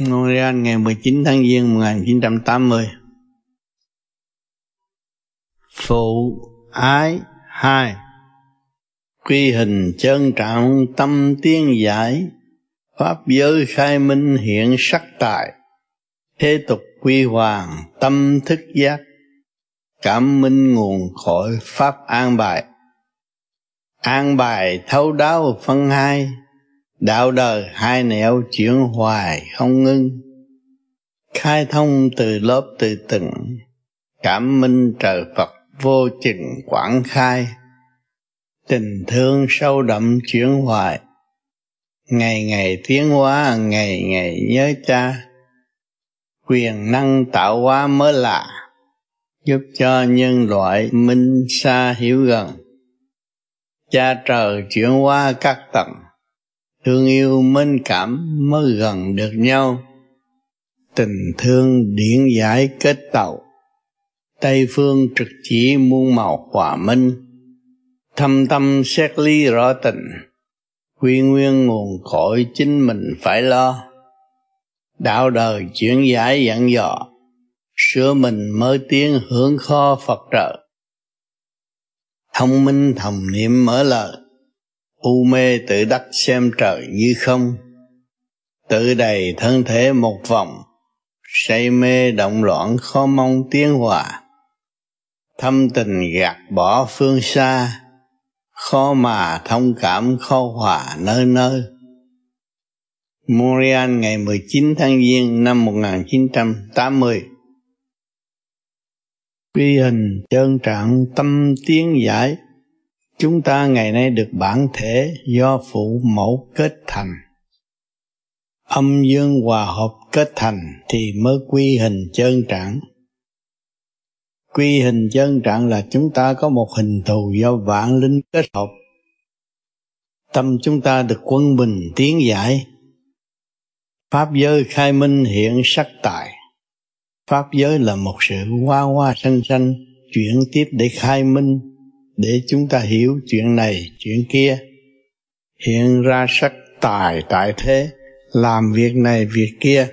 Montreal ngày 19 tháng Giêng 1980 Phụ ái hai. Quy hình chân trọng tâm tiên giải. Pháp giới khai minh hiện sắc tài. Thế tục quy hoàng tâm thức giác. Cảm minh nguồn khỏi Pháp an bài. An bài thấu đáo phân hai đạo đời hai nẻo chuyển hoài không ngưng, khai thông từ lớp từ từng, cảm minh trời phật vô chừng quảng khai. Tình thương sâu đậm chuyển hoài, ngày ngày tiến hóa, ngày ngày nhớ cha. Quyền năng tạo hóa mới lạ, giúp cho nhân loại minh xa hiểu gần. Cha trời chuyển hóa các tầng thương yêu minh cảm mới gần được nhau. Tình thương điển giải kết tàu. Tây phương trực chỉ muôn màu hòa minh. Thâm tâm xét lý rõ tình. Quy nguyên nguồn cội chính mình phải lo. Đạo đời chuyển giải dặn dò. Sửa mình mới tiến hướng kho phật trợ. Thông minh thầm niệm mở lời u mê tự đắc xem trời như không. Tự đầy thân thể một vòng, say mê động loạn khó mong tiến hòa. Thâm tình gạt bỏ phương xa, khó mà thông cảm khó hòa nơi nơi. Montreal ngày 19 tháng Giêng năm 1980 Quy hình trơn trạng tâm tiến giải chúng ta ngày nay được bản thể do phụ mẫu kết thành. Âm dương hòa hợp kết thành thì mới quy hình chân trạng. Quy hình chân trạng là chúng ta có một hình thù do vạn linh kết hợp. Tâm chúng ta được quân bình tiến giải. Pháp giới khai minh hiện sắc tài. Pháp giới là một sự hoa hoa xanh xanh chuyển tiếp để khai minh để chúng ta hiểu chuyện này, chuyện kia. Hiện ra sắc tài tại thế, làm việc này, việc kia.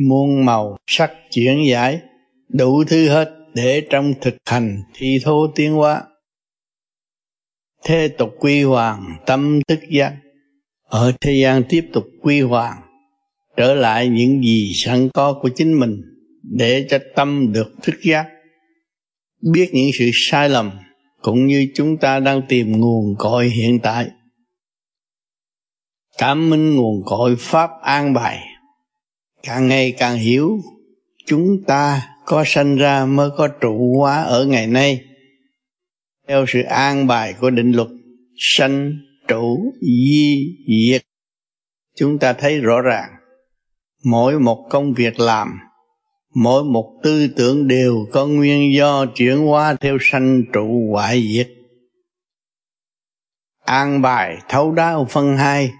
Muôn màu sắc chuyển giải, đủ thứ hết để trong thực hành thi thố tiến hóa. Thế tục quy hoàng, tâm thức giác. Ở thế gian tiếp tục quy hoàng, trở lại những gì sẵn có của chính mình, để cho tâm được thức giác. Biết những sự sai lầm cũng như chúng ta đang tìm nguồn cội hiện tại. Cảm minh nguồn cội pháp an bài. Càng ngày càng hiểu, chúng ta có sanh ra mới có trụ hóa ở ngày nay. Theo sự an bài của định luật, sanh, trụ, di, diệt, chúng ta thấy rõ ràng, mỗi một công việc làm mỗi một tư tưởng đều có nguyên do chuyển hóa theo sanh trụ hoại diệt. An bài thấu đáo phân hai,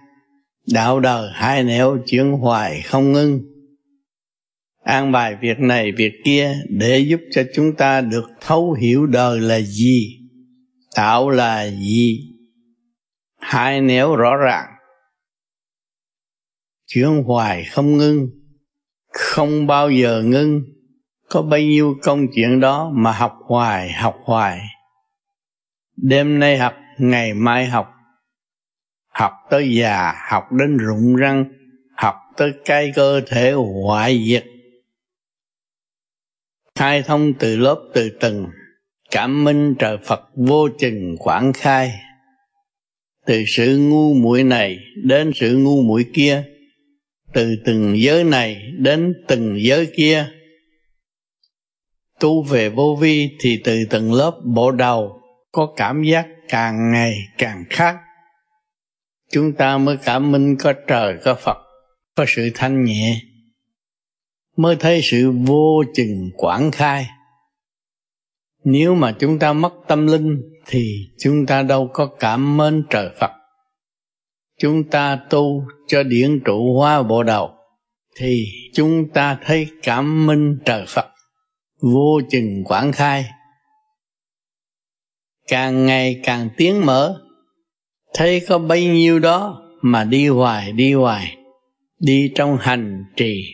đạo đời hai nẻo chuyển hoài không ngưng. An bài việc này việc kia để giúp cho chúng ta được thấu hiểu đời là gì tạo là gì. Hai nẻo rõ ràng. Chuyển hoài không ngưng không bao giờ ngưng. Có bao nhiêu công chuyện đó mà học hoài học hoài. Đêm nay học, ngày mai học. Học tới già, học đến rụng răng. Học tới cái cơ thể hoại diệt. Khai thông từ lớp, từ tầng cảm minh trời phật vô chừng quảng khai. Từ sự ngu muội này đến sự ngu muội kia từ từng giới này đến từng giới kia. Tu về vô vi thì từ từng lớp bộ đầu có cảm giác càng ngày càng khác. Chúng ta mới cảm minh có trời, có phật, có sự thanh nhẹ. Mới thấy sự vô chừng quảng khai. Nếu mà chúng ta mất tâm linh thì chúng ta đâu có cảm mến trời phật chúng ta tu cho điển trụ hóa bộ đầu thì chúng ta thấy cảm minh trời Phật, vô chừng quảng khai. Càng ngày càng tiến mở, thấy có bấy nhiêu đó mà đi hoài đi hoài, đi trong hành trì.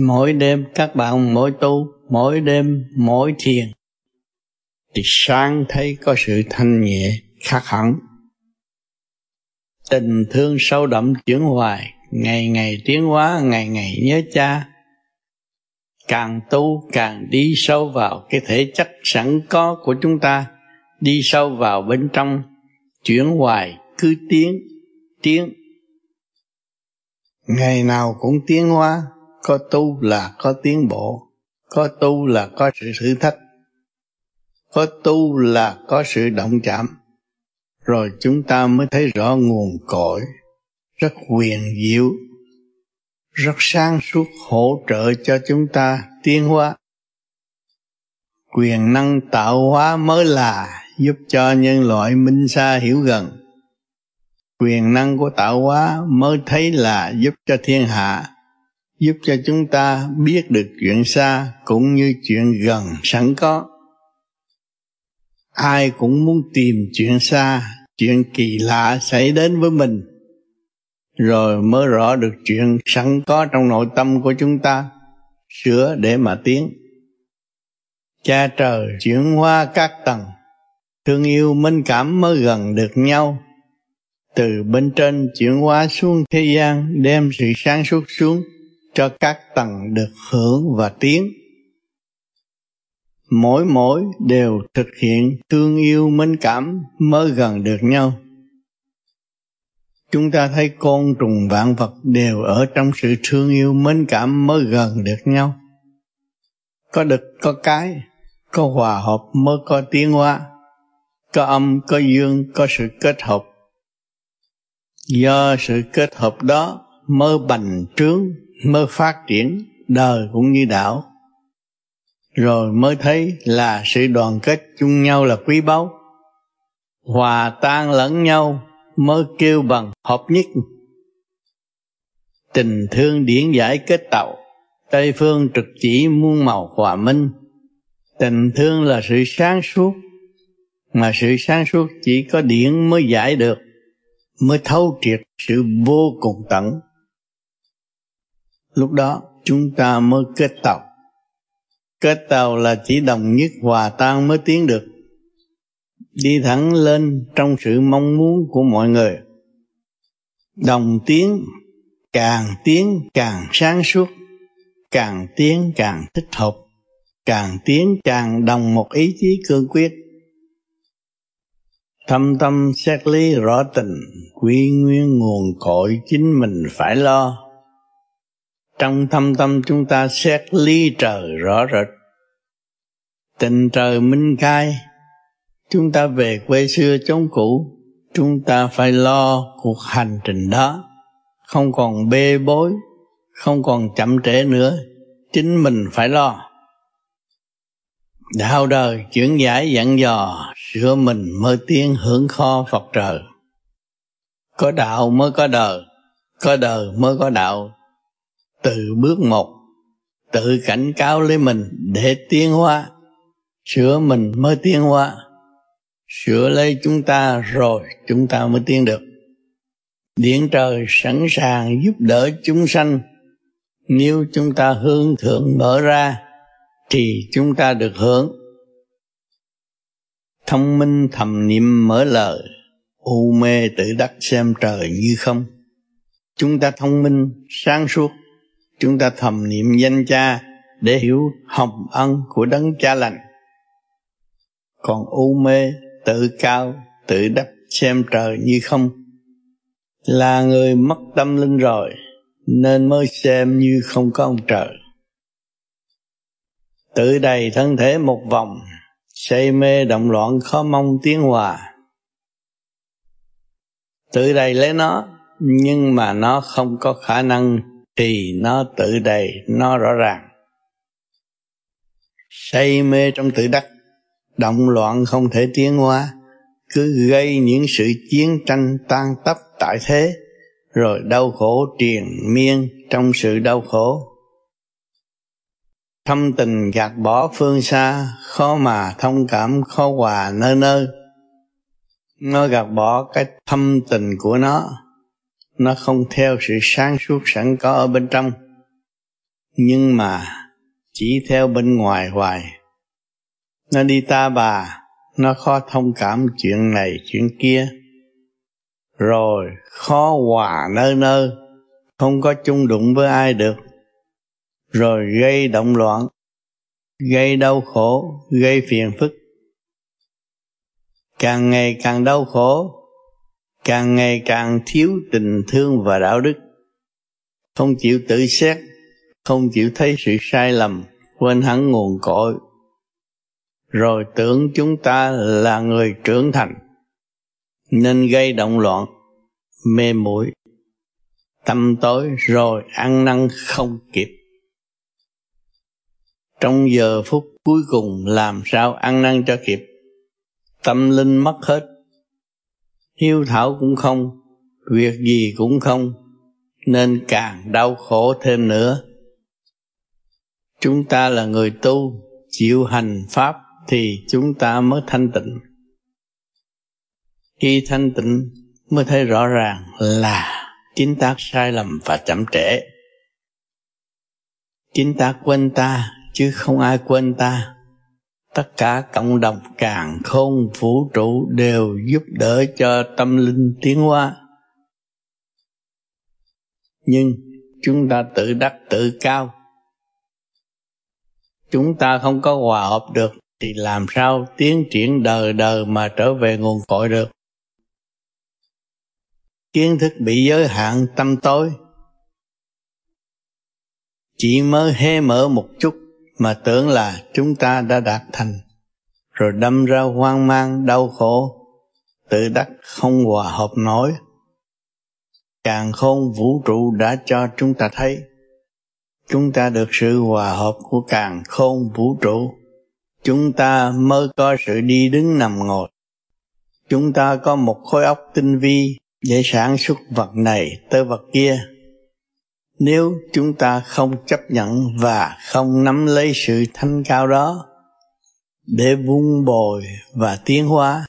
Mỗi đêm các bạn mỗi tu, mỗi đêm mỗi thiền, thì sáng thấy có sự thanh nhẹ khác hẳn tình thương sâu đậm chuyển hoài, ngày ngày tiến hóa, ngày ngày nhớ cha. Càng tu càng đi sâu vào cái thể chất sẵn có của chúng ta, đi sâu vào bên trong, chuyển hoài cứ tiến tiến. Ngày nào cũng tiến hóa, có tu là có tiến bộ, có tu là có sự thử thách, có tu là có sự động chạm rồi chúng ta mới thấy rõ nguồn cội, rất huyền diệu, rất sáng suốt hỗ trợ cho chúng ta tiến hóa. Quyền năng tạo hóa mới là giúp cho nhân loại minh xa hiểu gần. Quyền năng của tạo hóa mới thấy là giúp cho thiên hạ, giúp cho chúng ta biết được chuyện xa cũng như chuyện gần sẵn có ai cũng muốn tìm chuyện xa, chuyện kỳ lạ xảy đến với mình. Rồi mới rõ được chuyện sẵn có trong nội tâm của chúng ta. Sửa để mà tiến. Cha trời, chuyển hóa các tầng. Thương yêu, minh cảm mới gần được nhau. Từ bên trên chuyển hóa xuống thế gian, đem sự sáng suốt xuống cho các tầng được hưởng và tiến mỗi mỗi đều thực hiện thương yêu mến cảm mới gần được nhau. Chúng ta thấy côn trùng vạn vật đều ở trong sự thương yêu mến cảm mới gần được nhau. Có đực, có cái, có hòa hợp mới có tiến hóa. Có âm, có dương, có sự kết hợp. Do sự kết hợp đó mới bành trướng, mới phát triển đời cũng như đạo rồi mới thấy là sự đoàn kết chung nhau là quý báu. Hòa tan lẫn nhau mới kêu bằng hợp nhất. Tình thương điển giải kết tàu tây phương trực chỉ muôn màu hòa minh. Tình thương là sự sáng suốt, mà sự sáng suốt chỉ có điển mới giải được, mới thấu triệt sự vô cùng tận. Lúc đó chúng ta mới kết tàu kết tàu là chỉ đồng nhất hòa tan mới tiến được. Đi thẳng lên trong sự mong muốn của mọi người. Đồng tiến càng tiến càng sáng suốt. Càng tiến càng thích hợp. Càng tiến càng đồng một ý chí cương quyết. Thâm tâm xét lý rõ tình, quy nguyên nguồn cội chính mình phải lo trong thâm tâm chúng ta xét lý trời rõ rệt. Tình trời minh khai, chúng ta về quê xưa chốn cũ, chúng ta phải lo cuộc hành trình đó. Không còn bê bối, không còn chậm trễ nữa, chính mình phải lo. Đạo đời chuyển giải dặn dò, sửa mình mới tiến hưởng kho phật trời. Có đạo mới có đời có đời mới có đạo từ bước một, tự cảnh cáo lấy mình để tiến hóa. Sửa mình mới tiến hóa. Sửa lấy chúng ta rồi chúng ta mới tiến được. Điện trời sẵn sàng giúp đỡ chúng sanh. Nếu chúng ta hướng thượng mở ra, thì chúng ta được hưởng. Thông minh thầm niệm mở lời, u mê tự đắc xem trời như không. Chúng ta thông minh, sáng suốt chúng ta thầm niệm danh cha để hiểu hồng ân của đấng cha lành. Còn u mê, tự cao, tự đắp xem trời như không, là người mất tâm linh rồi, nên mới xem như không có ông trời. Tự đầy thân thể một vòng, say mê động loạn khó mong tiến hòa. Tự đầy lấy nó, nhưng mà nó không có khả năng thì nó tự đầy, nó rõ ràng. Say mê trong tự đắc, động loạn không thể tiến hóa, cứ gây những sự chiến tranh tan tấp tại thế, rồi đau khổ triền miên trong sự đau khổ. Thâm tình gạt bỏ phương xa, khó mà thông cảm, khó hòa nơi nơi. Nó gạt bỏ cái thâm tình của nó nó không theo sự sáng suốt sẵn có ở bên trong. Nhưng mà chỉ theo bên ngoài hoài. Nó đi ta bà, nó khó thông cảm chuyện này, chuyện kia. Rồi, khó hòa nơi nơi, không có chung đụng với ai được. Rồi gây động loạn, gây đau khổ, gây phiền phức. Càng ngày càng đau khổ càng ngày càng thiếu tình thương và đạo đức. Không chịu tự xét, không chịu thấy sự sai lầm, quên hẳn nguồn cội. Rồi tưởng chúng ta là người trưởng thành, nên gây động loạn, mê muội. Tâm tối rồi ăn năn không kịp. Trong giờ phút cuối cùng làm sao ăn năn cho kịp? Tâm linh mất hết hiếu thảo cũng không, việc gì cũng không, nên càng đau khổ thêm nữa. Chúng ta là người tu, chịu hành pháp thì chúng ta mới thanh tịnh. Khi thanh tịnh, mới thấy rõ ràng là chính ta sai lầm và chậm trễ. Chính ta quên ta, chứ không ai quên ta tất cả cộng đồng càng khôn vũ trụ đều giúp đỡ cho tâm linh tiến hóa. Nhưng chúng ta tự đắc tự cao. Chúng ta không có hòa hợp được thì làm sao tiến triển đời đời mà trở về nguồn cội được? Kiến thức bị giới hạn tâm tối. Chỉ mới hé mở một chút mà tưởng là chúng ta đã đạt thành. Rồi đâm ra hoang mang, đau khổ. Tự đắc không hòa hợp nổi. Càng khôn vũ trụ đã cho chúng ta thấy. Chúng ta được sự hòa hợp của càng khôn vũ trụ. Chúng ta mới có sự đi đứng nằm ngồi. Chúng ta có một khối óc tinh vi để sản xuất vật này tới vật kia nếu chúng ta không chấp nhận và không nắm lấy sự thanh cao đó, để vun bồi và tiến hóa,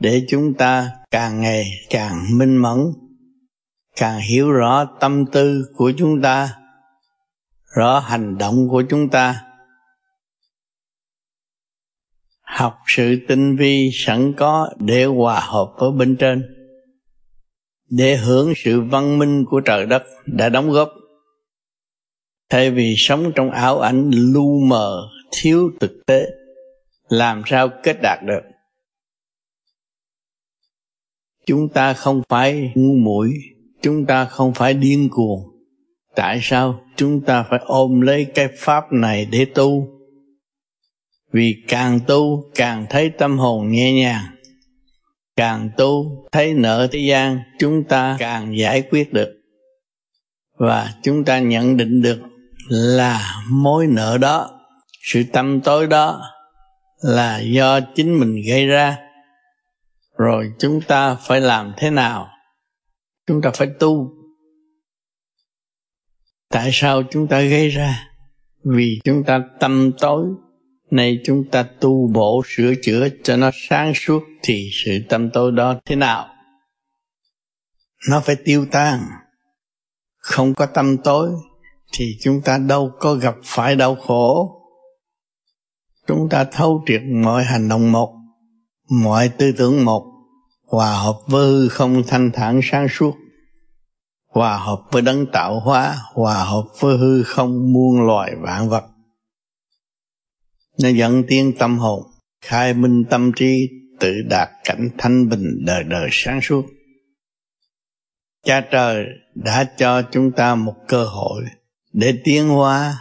để chúng ta càng ngày càng minh mẫn, càng hiểu rõ tâm tư của chúng ta, rõ hành động của chúng ta, học sự tinh vi sẵn có để hòa hợp với bên trên để hưởng sự văn minh của trời đất đã đóng góp. Thay vì sống trong ảo ảnh lu mờ, thiếu thực tế, làm sao kết đạt được? Chúng ta không phải ngu muội, chúng ta không phải điên cuồng. Tại sao chúng ta phải ôm lấy cái pháp này để tu? Vì càng tu, càng thấy tâm hồn nhẹ nhàng càng tu, thấy nợ thế gian, chúng ta càng giải quyết được. Và chúng ta nhận định được là mối nợ đó, sự tâm tối đó là do chính mình gây ra. Rồi chúng ta phải làm thế nào? Chúng ta phải tu. Tại sao chúng ta gây ra? Vì chúng ta tâm tối nay chúng ta tu bổ sửa chữa cho nó sáng suốt thì sự tâm tối đó thế nào? Nó phải tiêu tan. Không có tâm tối thì chúng ta đâu có gặp phải đau khổ. Chúng ta thấu triệt mọi hành động một, mọi tư tưởng một, hòa hợp với hư không thanh thản sáng suốt, hòa hợp với đấng tạo hóa, hòa hợp với hư không muôn loài vạn vật nó dẫn tiến tâm hồn, khai minh tâm trí, tự đạt cảnh thanh bình đời đời sáng suốt. Cha trời đã cho chúng ta một cơ hội để tiến hóa,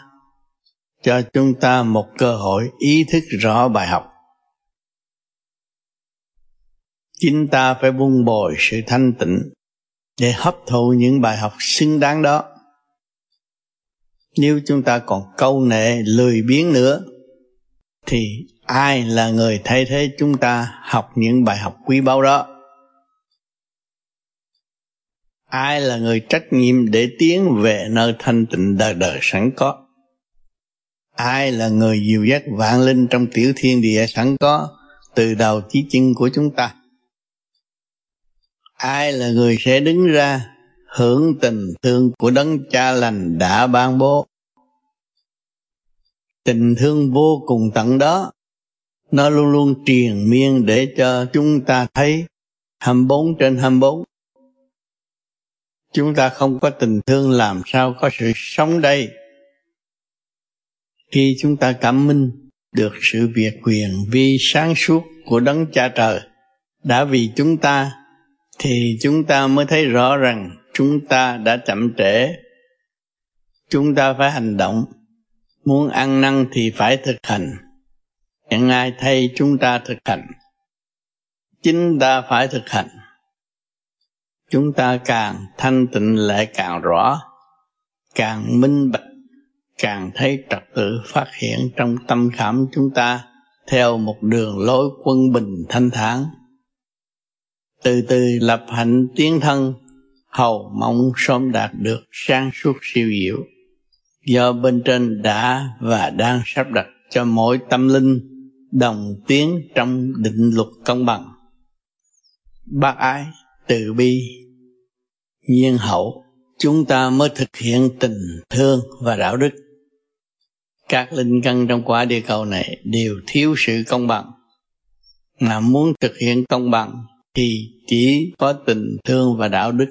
cho chúng ta một cơ hội ý thức rõ bài học. Chính ta phải buông bồi sự thanh tịnh để hấp thụ những bài học xứng đáng đó. Nếu chúng ta còn câu nệ lười biếng nữa thì ai là người thay thế chúng ta học những bài học quý báu đó? Ai là người trách nhiệm để tiến về nơi thanh tịnh đời đời sẵn có? Ai là người dìu dắt vạn linh trong tiểu thiên địa sẵn có từ đầu chí chân của chúng ta? Ai là người sẽ đứng ra hưởng tình thương của đấng cha lành đã ban bố? Tình thương vô cùng tận đó. Nó luôn luôn truyền miên để cho chúng ta thấy 24 trên 24 chúng ta không có tình thương làm sao có sự sống đây. Khi chúng ta cảm minh được sự việc quyền vi sáng suốt của đấng cha trời đã vì chúng ta, thì chúng ta mới thấy rõ rằng chúng ta đã chậm trễ. Chúng ta phải hành động muốn ăn năn thì phải thực hành. Chẳng ai thay chúng ta thực hành. Chính ta phải thực hành. Chúng ta càng thanh tịnh lại càng rõ, càng minh bạch, càng thấy trật tự phát hiện trong tâm khảm chúng ta theo một đường lối quân bình thanh thản. Từ từ lập hạnh tiến thân, hầu mong sớm đạt được sáng suốt siêu diệu do bên trên đã và đang sắp đặt cho mỗi tâm linh đồng tiến trong định luật công bằng. Bác ái, từ bi, nhiên hậu, chúng ta mới thực hiện tình thương và đạo đức. Các linh căn trong quả địa cầu này đều thiếu sự công bằng. Mà muốn thực hiện công bằng thì chỉ có tình thương và đạo đức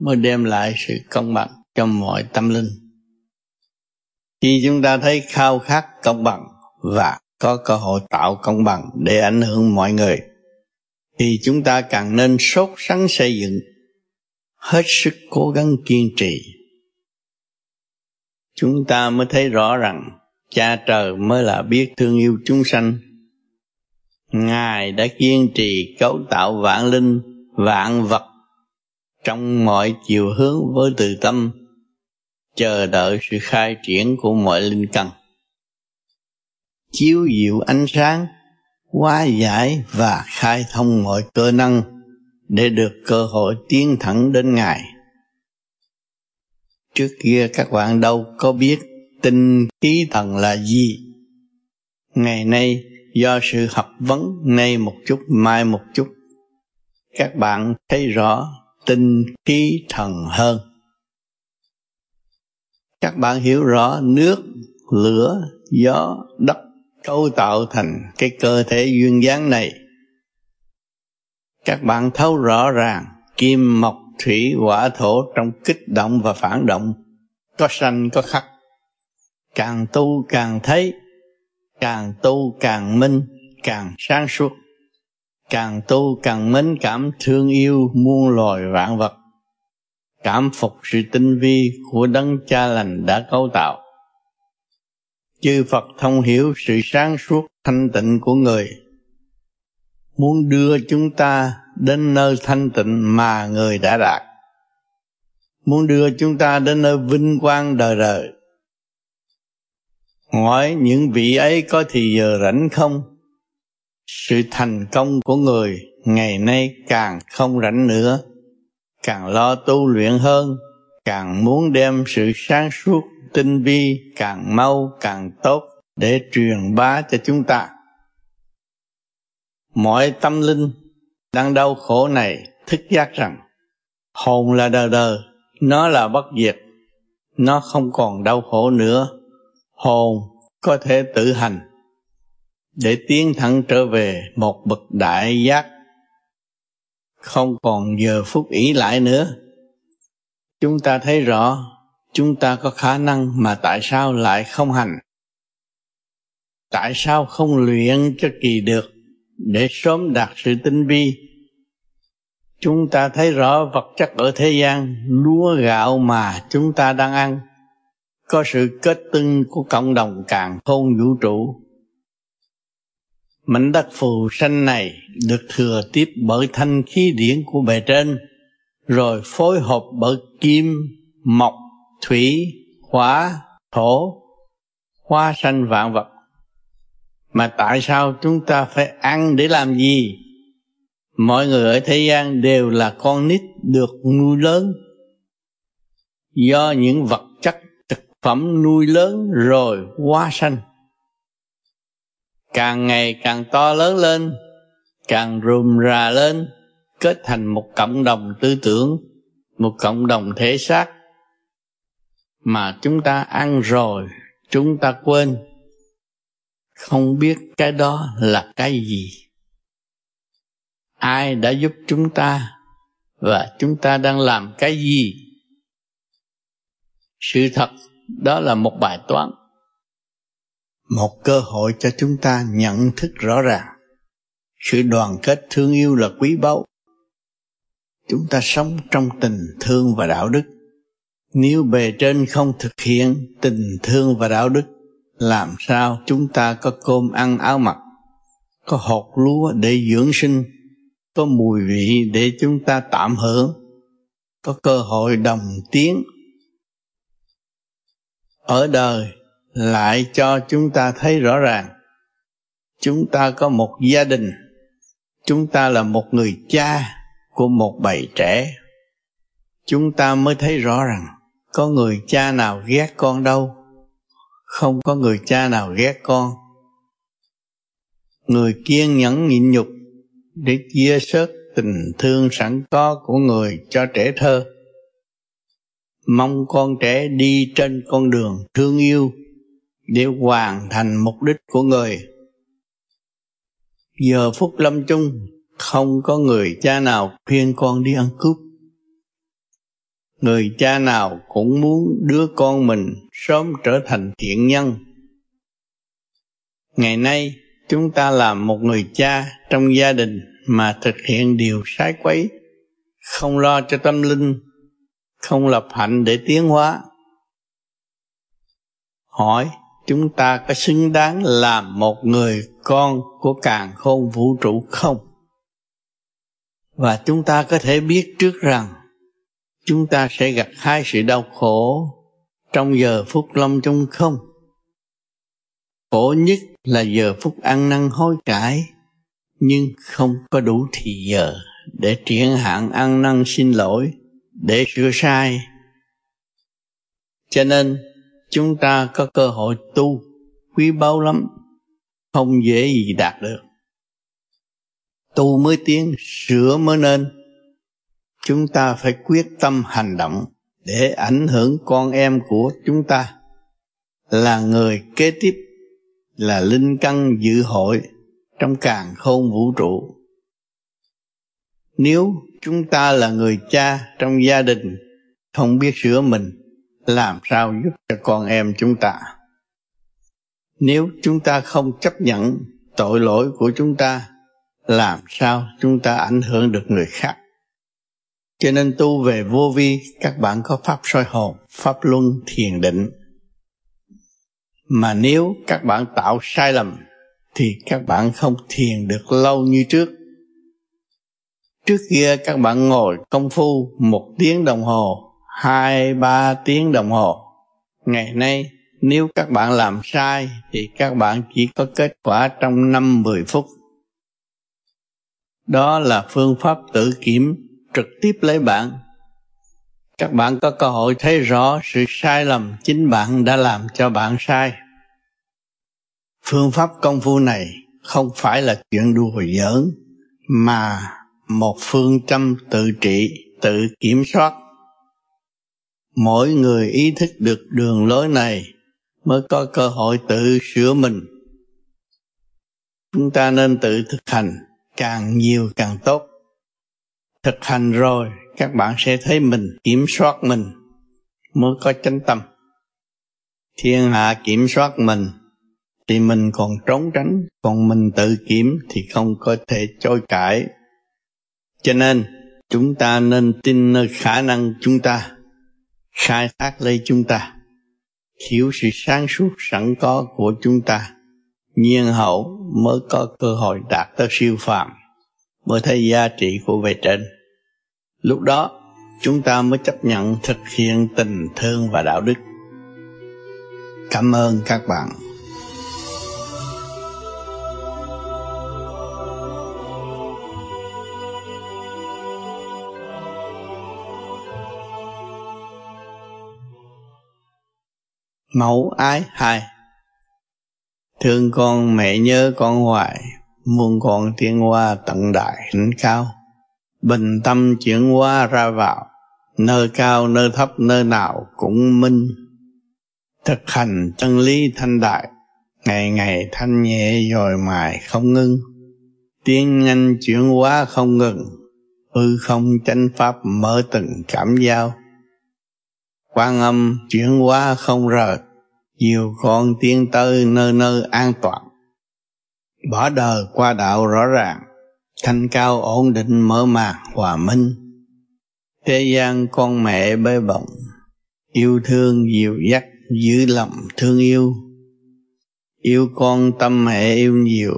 mới đem lại sự công bằng cho mọi tâm linh khi chúng ta thấy khao khát công bằng và có cơ hội tạo công bằng để ảnh hưởng mọi người, thì chúng ta càng nên sốt sắng xây dựng hết sức cố gắng kiên trì. Chúng ta mới thấy rõ rằng cha trời mới là biết thương yêu chúng sanh. Ngài đã kiên trì cấu tạo vạn linh, vạn vật trong mọi chiều hướng với từ tâm chờ đợi sự khai triển của mọi linh căn. Chiếu diệu ánh sáng, hóa giải và khai thông mọi cơ năng để được cơ hội tiến thẳng đến ngài. Trước kia các bạn đâu có biết tinh khí thần là gì. Ngày nay, do sự học vấn nay một chút, mai một chút, các bạn thấy rõ tinh khí thần hơn các bạn hiểu rõ, nước, lửa, gió, đất cấu tạo thành cái cơ thể duyên dáng này. Các bạn thấu rõ ràng, kim, mộc, thủy, hỏa, thổ trong kích động và phản động, có sanh, có khắc. Càng tu càng thấy, càng tu càng minh, càng sáng suốt. Càng tu càng mến cảm thương yêu muôn loài vạn vật cảm phục sự tinh vi của đấng cha lành đã cấu tạo. Chư phật thông hiểu sự sáng suốt, thanh tịnh của người. Muốn đưa chúng ta đến nơi thanh tịnh mà người đã đạt. Muốn đưa chúng ta đến nơi vinh quang đời đời. Hỏi những vị ấy có thì giờ rảnh không? Sự thành công của người ngày nay càng không rảnh nữa càng lo tu luyện hơn, càng muốn đem sự sáng suốt, tinh vi, càng mau, càng tốt để truyền bá cho chúng ta. Mọi tâm linh đang đau khổ này thức giác rằng, hồn là đời đời nó là bất diệt, nó không còn đau khổ nữa. Hồn có thể tự hành để tiến thẳng trở về một bậc đại giác không còn giờ phút ỷ lại nữa. Chúng ta thấy rõ, chúng ta có khả năng mà tại sao lại không hành? Tại sao không luyện cho kỳ được để sớm đạt sự tinh vi? Chúng ta thấy rõ vật chất ở thế gian, lúa gạo mà chúng ta đang ăn. Có sự kết tinh của cộng đồng càng khôn vũ trụ mảnh đất phù sanh này được thừa tiếp bởi thanh khí điển của bề trên, rồi phối hợp bởi kim, mộc, thủy, hỏa, thổ, hoa sanh vạn vật. Mà tại sao chúng ta phải ăn để làm gì? Mọi người ở thế gian đều là con nít được nuôi lớn. Do những vật chất, thực phẩm nuôi lớn rồi hóa sanh càng ngày càng to lớn lên, càng rùm rà lên, kết thành một cộng đồng tư tưởng, một cộng đồng thể xác mà chúng ta ăn rồi, chúng ta quên. Không biết cái đó là cái gì. Ai đã giúp chúng ta và chúng ta đang làm cái gì? Sự thật, đó là một bài toán một cơ hội cho chúng ta nhận thức rõ ràng. Sự đoàn kết thương yêu là quý báu. Chúng ta sống trong tình thương và đạo đức. Nếu bề trên không thực hiện tình thương và đạo đức, làm sao chúng ta có cơm ăn áo mặc, có hột lúa để dưỡng sinh, có mùi vị để chúng ta tạm hưởng, có cơ hội đồng tiến? Ở đời lại cho chúng ta thấy rõ ràng. Chúng ta có một gia đình. Chúng ta là một người cha của một bầy trẻ. Chúng ta mới thấy rõ rằng có người cha nào ghét con đâu. Không có người cha nào ghét con. Người kiên nhẫn nhịn nhục để chia sớt tình thương sẵn có của người cho trẻ thơ. Mong con trẻ đi trên con đường thương yêu để hoàn thành mục đích của người. Giờ phút lâm chung, không có người cha nào khuyên con đi ăn cướp. Người cha nào cũng muốn đứa con mình sớm trở thành thiện nhân. Ngày nay, chúng ta làm một người cha trong gia đình mà thực hiện điều sai quấy, không lo cho tâm linh, không lập hạnh để tiến hóa. Hỏi chúng ta có xứng đáng làm một người con của càng khôn vũ trụ không? Và chúng ta có thể biết trước rằng, chúng ta sẽ gặp hai sự đau khổ trong giờ phút lâm chung không? Khổ nhất là giờ phút ăn năn hối cải, nhưng không có đủ thì giờ để triển hạn ăn năn xin lỗi, để sửa sai. Cho nên chúng ta có cơ hội tu, quý báu lắm, không dễ gì đạt được. Tu mới tiến, sửa mới nên. Chúng ta phải quyết tâm hành động để ảnh hưởng con em của chúng ta. Là người kế tiếp, là linh căn dự hội trong càng khôn vũ trụ. Nếu chúng ta là người cha trong gia đình, không biết sửa mình làm sao giúp cho con em chúng ta? Nếu chúng ta không chấp nhận tội lỗi của chúng ta, làm sao chúng ta ảnh hưởng được người khác? Cho nên tu về vô vi, các bạn có pháp soi hồn, pháp luân thiền định. Mà nếu các bạn tạo sai lầm, thì các bạn không thiền được lâu như trước. Trước kia các bạn ngồi công phu một tiếng đồng hồ hai, ba tiếng đồng hồ. Ngày nay, nếu các bạn làm sai, thì các bạn chỉ có kết quả trong năm mười phút. Đó là phương pháp tự kiểm, trực tiếp lấy bạn. Các bạn có cơ hội thấy rõ sự sai lầm chính bạn đã làm cho bạn sai. Phương pháp công phu này không phải là chuyện đùa giỡn, mà một phương châm tự trị, tự kiểm soát mỗi người ý thức được đường lối này mới có cơ hội tự sửa mình. Chúng ta nên tự thực hành càng nhiều càng tốt. Thực hành rồi, các bạn sẽ thấy mình, kiểm soát mình mới có chánh tâm. Thiên hạ kiểm soát mình thì mình còn trốn tránh, còn mình tự kiểm thì không có thể chối cãi. Cho nên, chúng ta nên tin nơi khả năng chúng ta khai thác lấy chúng ta. Hiểu sự sáng suốt sẵn có của chúng ta. Nhiên hậu mới có cơ hội đạt tới siêu phàm, mới thấy giá trị của về trên. Lúc đó, chúng ta mới chấp nhận thực hiện tình thương và đạo đức. Cảm ơn các bạn. Mẫu ái hai. Thương con mẹ nhớ con hoài, muôn con tiến qua tận đại hạnh cao. Bình tâm chuyển qua ra vào, nơi cao nơi thấp nơi nào cũng minh. Thực hành chân lý thanh đại, ngày ngày thanh nhẹ dồi mài không ngưng. Tiến nhanh chuyển hóa không ngừng, hư không chánh pháp mở từng cảm giao. Quan âm chuyển hóa không rời nhiều con tiến tới nơi nơi an toàn. Bỏ đời qua đạo rõ ràng, thanh cao ổn định mở màn hòa minh. Thế gian con mẹ bê bồng, yêu thương dịu dắt giữ lòng thương yêu. Yêu con tâm mẹ yêu nhiều,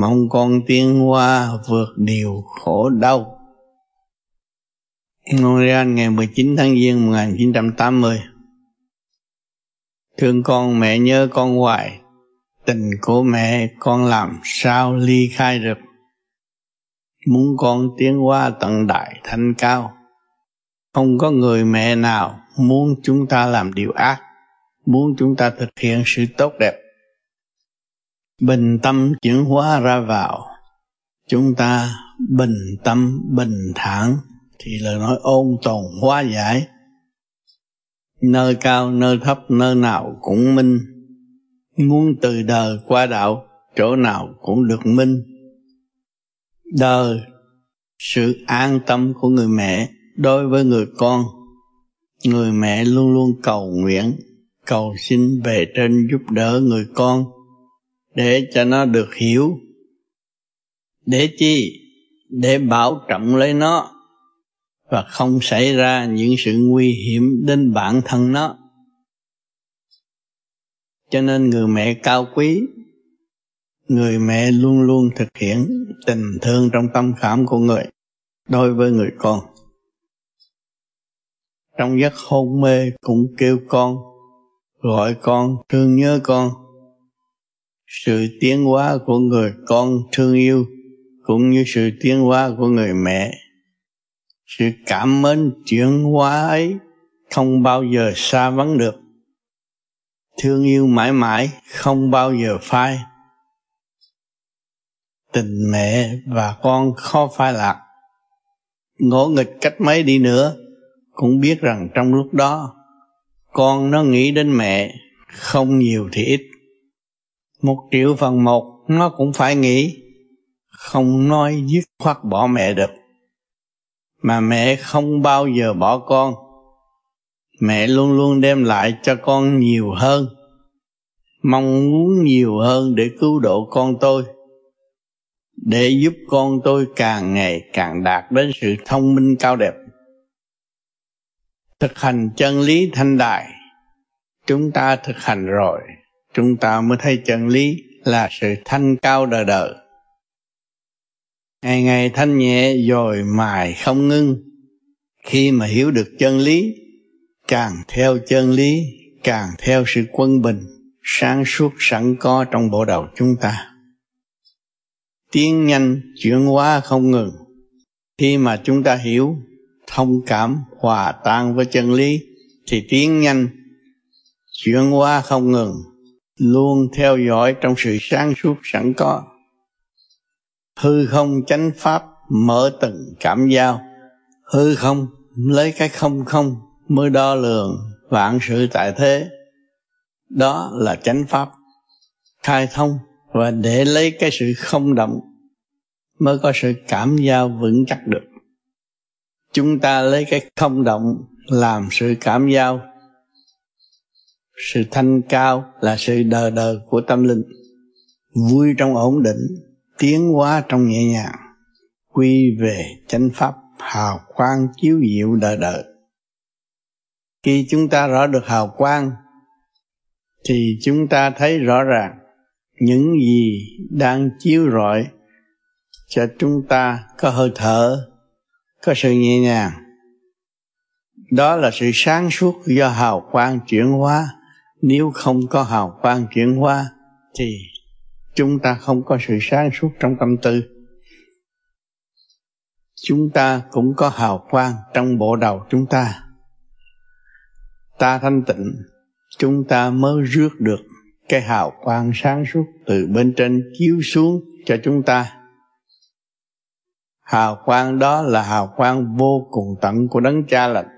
mong con tiến hoa vượt điều khổ đau. Montreal ngày 19 tháng Giêng 1980 Thương con mẹ nhớ con hoài, Tình của mẹ con làm sao ly khai được. Muốn con tiến qua tận đại thanh cao, Không có người mẹ nào muốn chúng ta làm điều ác, Muốn chúng ta thực hiện sự tốt đẹp. Bình tâm chuyển hóa ra vào, Chúng ta bình tâm bình thản, Thì lời nói ôn tồn hóa giải nơi cao, nơi thấp, nơi nào cũng minh. Muốn từ đời qua đạo, chỗ nào cũng được minh. Đời, sự an tâm của người mẹ đối với người con. Người mẹ luôn luôn cầu nguyện, cầu xin về trên giúp đỡ người con để cho nó được hiểu. Để chi? Để bảo trọng lấy nó và không xảy ra những sự nguy hiểm đến bản thân nó. Cho nên người mẹ cao quý, người mẹ luôn luôn thực hiện tình thương trong tâm khảm của người đối với người con. Trong giấc hôn mê cũng kêu con, gọi con, thương nhớ con. Sự tiến hóa của người con thương yêu cũng như sự tiến hóa của người mẹ sự cảm mến chuyển hóa ấy không bao giờ xa vắng được. Thương yêu mãi mãi không bao giờ phai. Tình mẹ và con khó phai lạc. Ngỗ nghịch cách mấy đi nữa, cũng biết rằng trong lúc đó, con nó nghĩ đến mẹ không nhiều thì ít. Một triệu phần một nó cũng phải nghĩ, không nói dứt khoát bỏ mẹ được mà mẹ không bao giờ bỏ con. Mẹ luôn luôn đem lại cho con nhiều hơn. Mong muốn nhiều hơn để cứu độ con tôi. Để giúp con tôi càng ngày càng đạt đến sự thông minh cao đẹp. Thực hành chân lý thanh đại. Chúng ta thực hành rồi, chúng ta mới thấy chân lý là sự thanh cao đời đời ngày ngày thanh nhẹ rồi mài không ngưng. Khi mà hiểu được chân lý, càng theo chân lý, càng theo sự quân bình, sáng suốt sẵn có trong bộ đầu chúng ta. Tiến nhanh chuyển hóa không ngừng. Khi mà chúng ta hiểu, thông cảm, hòa tan với chân lý, thì tiến nhanh chuyển hóa không ngừng, luôn theo dõi trong sự sáng suốt sẵn có hư không chánh pháp mở từng cảm giao. Hư không lấy cái không không mới đo lường vạn sự tại thế. Đó là chánh pháp khai thông và để lấy cái sự không động mới có sự cảm giao vững chắc được. Chúng ta lấy cái không động làm sự cảm giao. Sự thanh cao là sự đờ đờ của tâm linh, vui trong ổn định tiến hóa trong nhẹ nhàng, quy về chánh pháp, hào quang chiếu diệu đời đời. Khi chúng ta rõ được hào quang, thì chúng ta thấy rõ ràng những gì đang chiếu rọi cho chúng ta có hơi thở, có sự nhẹ nhàng. Đó là sự sáng suốt do hào quang chuyển hóa. Nếu không có hào quang chuyển hóa, thì chúng ta không có sự sáng suốt trong tâm tư. Chúng ta cũng có hào quang trong bộ đầu chúng ta. Ta thanh tịnh, chúng ta mới rước được cái hào quang sáng suốt từ bên trên chiếu xuống cho chúng ta. Hào quang đó là hào quang vô cùng tận của đấng cha lành.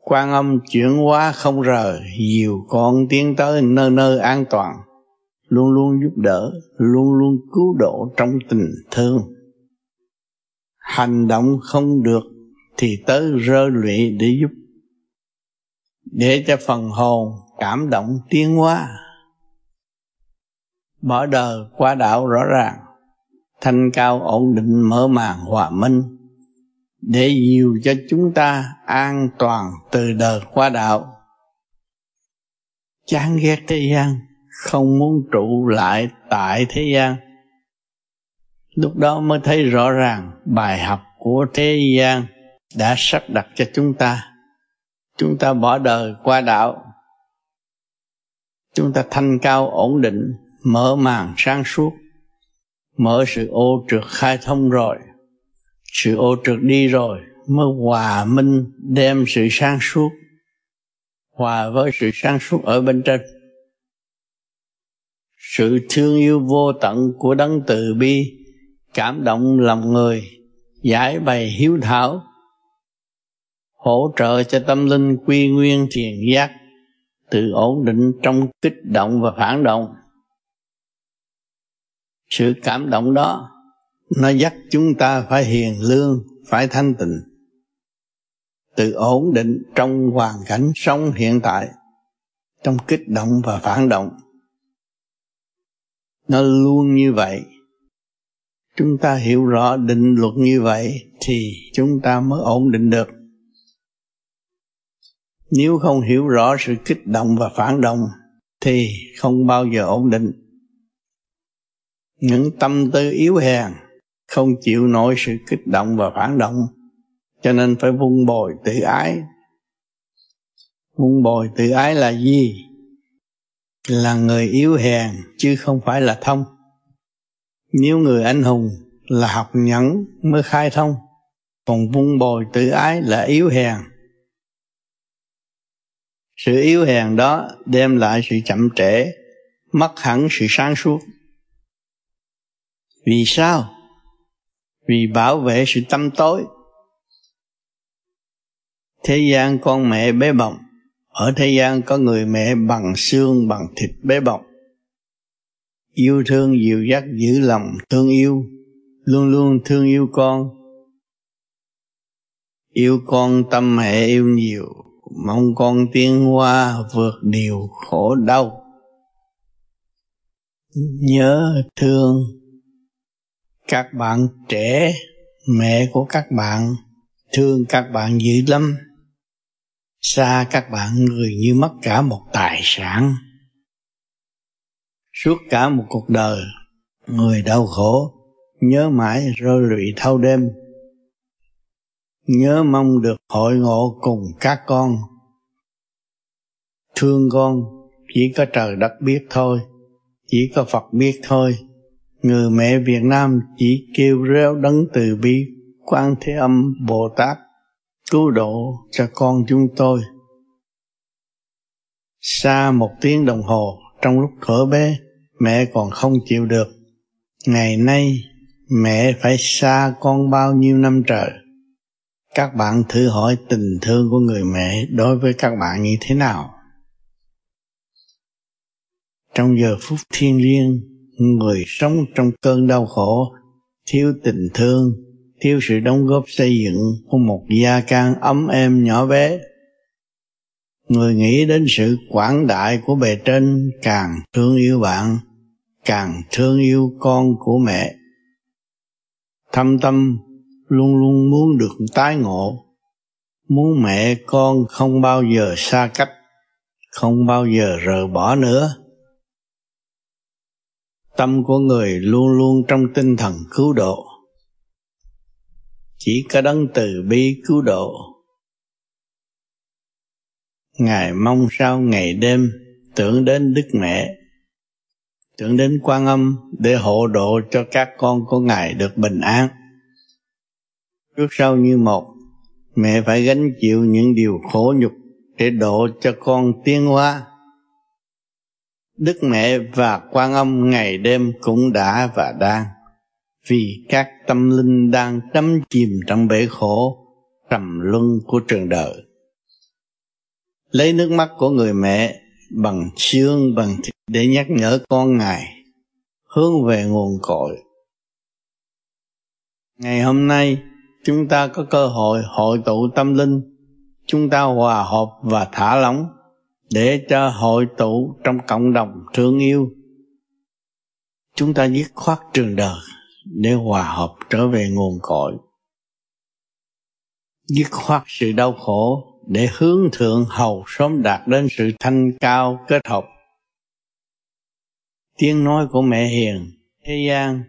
Quan âm chuyển hóa không rời, nhiều con tiến tới nơi nơi an toàn luôn luôn giúp đỡ, luôn luôn cứu độ trong tình thương. Hành động không được thì tới rơ lụy để giúp, để cho phần hồn cảm động tiến hóa. Bỏ đời qua đạo rõ ràng, thanh cao ổn định mở màn hòa minh, để dìu cho chúng ta an toàn từ đời qua đạo chán ghét thế gian không muốn trụ lại tại thế gian. Lúc đó mới thấy rõ ràng bài học của thế gian đã sắp đặt cho chúng ta. Chúng ta bỏ đời qua đạo. Chúng ta thanh cao ổn định, mở màn sáng suốt, mở sự ô trượt khai thông rồi. Sự ô trượt đi rồi mới hòa minh đem sự sáng suốt, hòa với sự sáng suốt ở bên trên sự thương yêu vô tận của đấng từ bi cảm động lòng người, giải bày hiếu thảo, hỗ trợ cho tâm linh quy nguyên thiền giác tự ổn định trong kích động và phản động. Sự cảm động đó, nó dắt chúng ta phải hiền lương, phải thanh tịnh tự ổn định trong hoàn cảnh sống hiện tại, trong kích động và phản động nó luôn như vậy. Chúng ta hiểu rõ định luật như vậy thì chúng ta mới ổn định được. Nếu không hiểu rõ sự kích động và phản động, thì không bao giờ ổn định. Những tâm tư yếu hèn không chịu nổi sự kích động và phản động, cho nên phải vun bồi tự ái. Vun bồi tự ái là gì? Là người yếu hèn, chứ không phải là thông. Nếu người anh hùng là học nhẫn mới khai thông, còn vun bồi tự ái là yếu hèn. Sự yếu hèn đó đem lại sự chậm trễ, mất hẳn sự sáng suốt. Vì sao? Vì bảo vệ sự tâm tối. Thế gian con mẹ bé bỏng ở thế gian có người mẹ bằng xương, bằng thịt bé bỏng yêu thương dịu dắt, giữ lòng thương yêu, luôn luôn thương yêu con. Yêu con tâm mẹ yêu nhiều, mong con tiến hoa vượt điều khổ đau. Nhớ thương các bạn trẻ, mẹ của các bạn, thương các bạn dữ lắm xa các bạn người như mất cả một tài sản. Suốt cả một cuộc đời, người đau khổ, nhớ mãi rơi lụy thâu đêm. Nhớ mong được hội ngộ cùng các con. Thương con, chỉ có trời đất biết thôi, chỉ có phật biết thôi. Người mẹ việt nam chỉ kêu reo đấng từ bi quan thế âm bồ tát cứu độ cho con chúng tôi. Xa một tiếng đồng hồ, trong lúc thở bé, mẹ còn không chịu được. Ngày nay, mẹ phải xa con bao nhiêu năm trời? Các bạn thử hỏi tình thương của người mẹ đối với các bạn như thế nào? Trong giờ phút thiêng liêng, người sống trong cơn đau khổ, thiếu tình thương thiếu sự đóng góp xây dựng của một gia can ấm êm nhỏ bé. Người nghĩ đến sự quảng đại của bề trên càng thương yêu bạn, càng thương yêu con của mẹ. Thâm tâm luôn luôn muốn được tái ngộ, muốn mẹ con không bao giờ xa cách, không bao giờ rời bỏ nữa. Tâm của người luôn luôn trong tinh thần cứu độ chỉ có đấng từ bi cứu độ. Ngài mong sao ngày đêm tưởng đến đức mẹ, tưởng đến quan âm để hộ độ cho các con của ngài được bình an. Trước sau như một, mẹ phải gánh chịu những điều khổ nhục để độ cho con tiến hóa. Đức mẹ và quan âm ngày đêm cũng đã và đang vì các tâm linh đang đắm chìm trong bể khổ, trầm luân của trường đời. Lấy nước mắt của người mẹ bằng xương, bằng thịt để nhắc nhở con ngài hướng về nguồn cội. Ngày hôm nay, chúng ta có cơ hội hội tụ tâm linh, chúng ta hòa hợp và thả lỏng để cho hội tụ trong cộng đồng thương yêu. Chúng ta dứt khoát trường đời để hòa hợp trở về nguồn cội, dứt khoát sự đau khổ để hướng thượng hầu sớm đạt đến sự thanh cao kết hợp. Tiếng nói của mẹ hiền, thế gian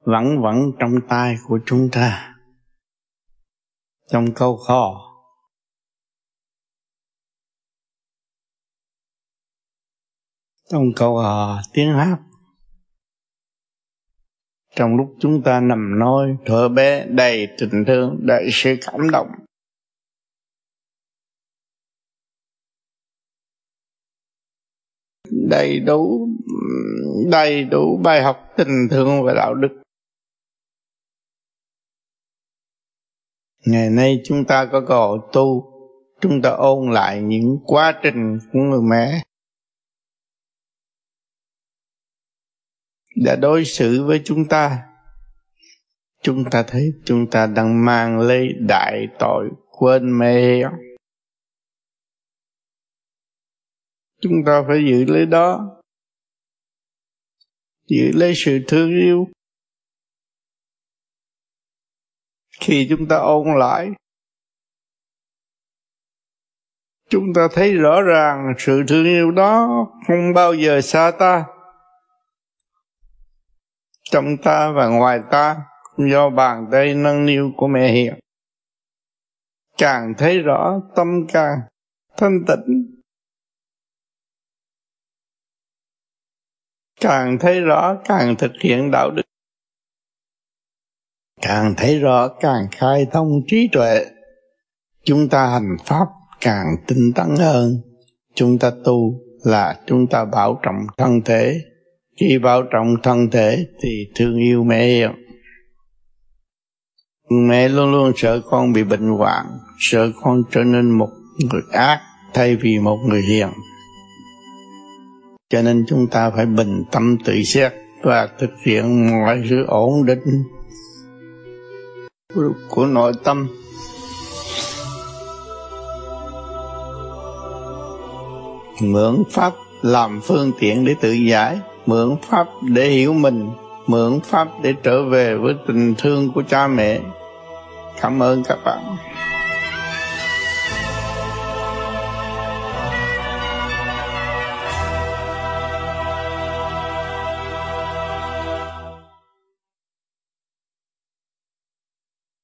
vẫn vẫn trong tai của chúng ta. Trong câu kho, trong câu hò tiếng hát trong lúc chúng ta nằm nói thở bé đầy tình thương đầy sự cảm động. Đầy đủ đầy đủ bài học tình thương và đạo đức. Ngày nay chúng ta có cơ hội tu, chúng ta ôn lại những quá trình của người mẹ. Đã đối xử với chúng ta. Chúng ta thấy chúng ta đang mang lấy đại tội quên mẹ chúng ta phải giữ lấy đó. Giữ lấy sự thương yêu. Khi chúng ta ôn lại, chúng ta thấy rõ ràng sự thương yêu đó không bao giờ xa ta trong ta và ngoài ta do bàn tay nâng niu của mẹ hiền. Càng thấy rõ tâm càng thanh tịnh. Càng thấy rõ càng thực hiện đạo đức. Càng thấy rõ càng khai thông trí tuệ. Chúng ta hành pháp càng tinh tấn hơn. Chúng ta tu là chúng ta bảo trọng thân thể khi bảo trọng thân thể thì thương yêu mẹ. Yêu mẹ luôn luôn sợ con bị bệnh hoạn, sợ con trở nên một người ác thay vì một người hiền. Cho nên chúng ta phải bình tâm tự xét và thực hiện mọi sự ổn định của nội tâm. Mượn pháp làm phương tiện để tự giải mượn pháp để hiểu mình, mượn pháp để trở về với tình thương của cha mẹ. Cảm ơn các bạn.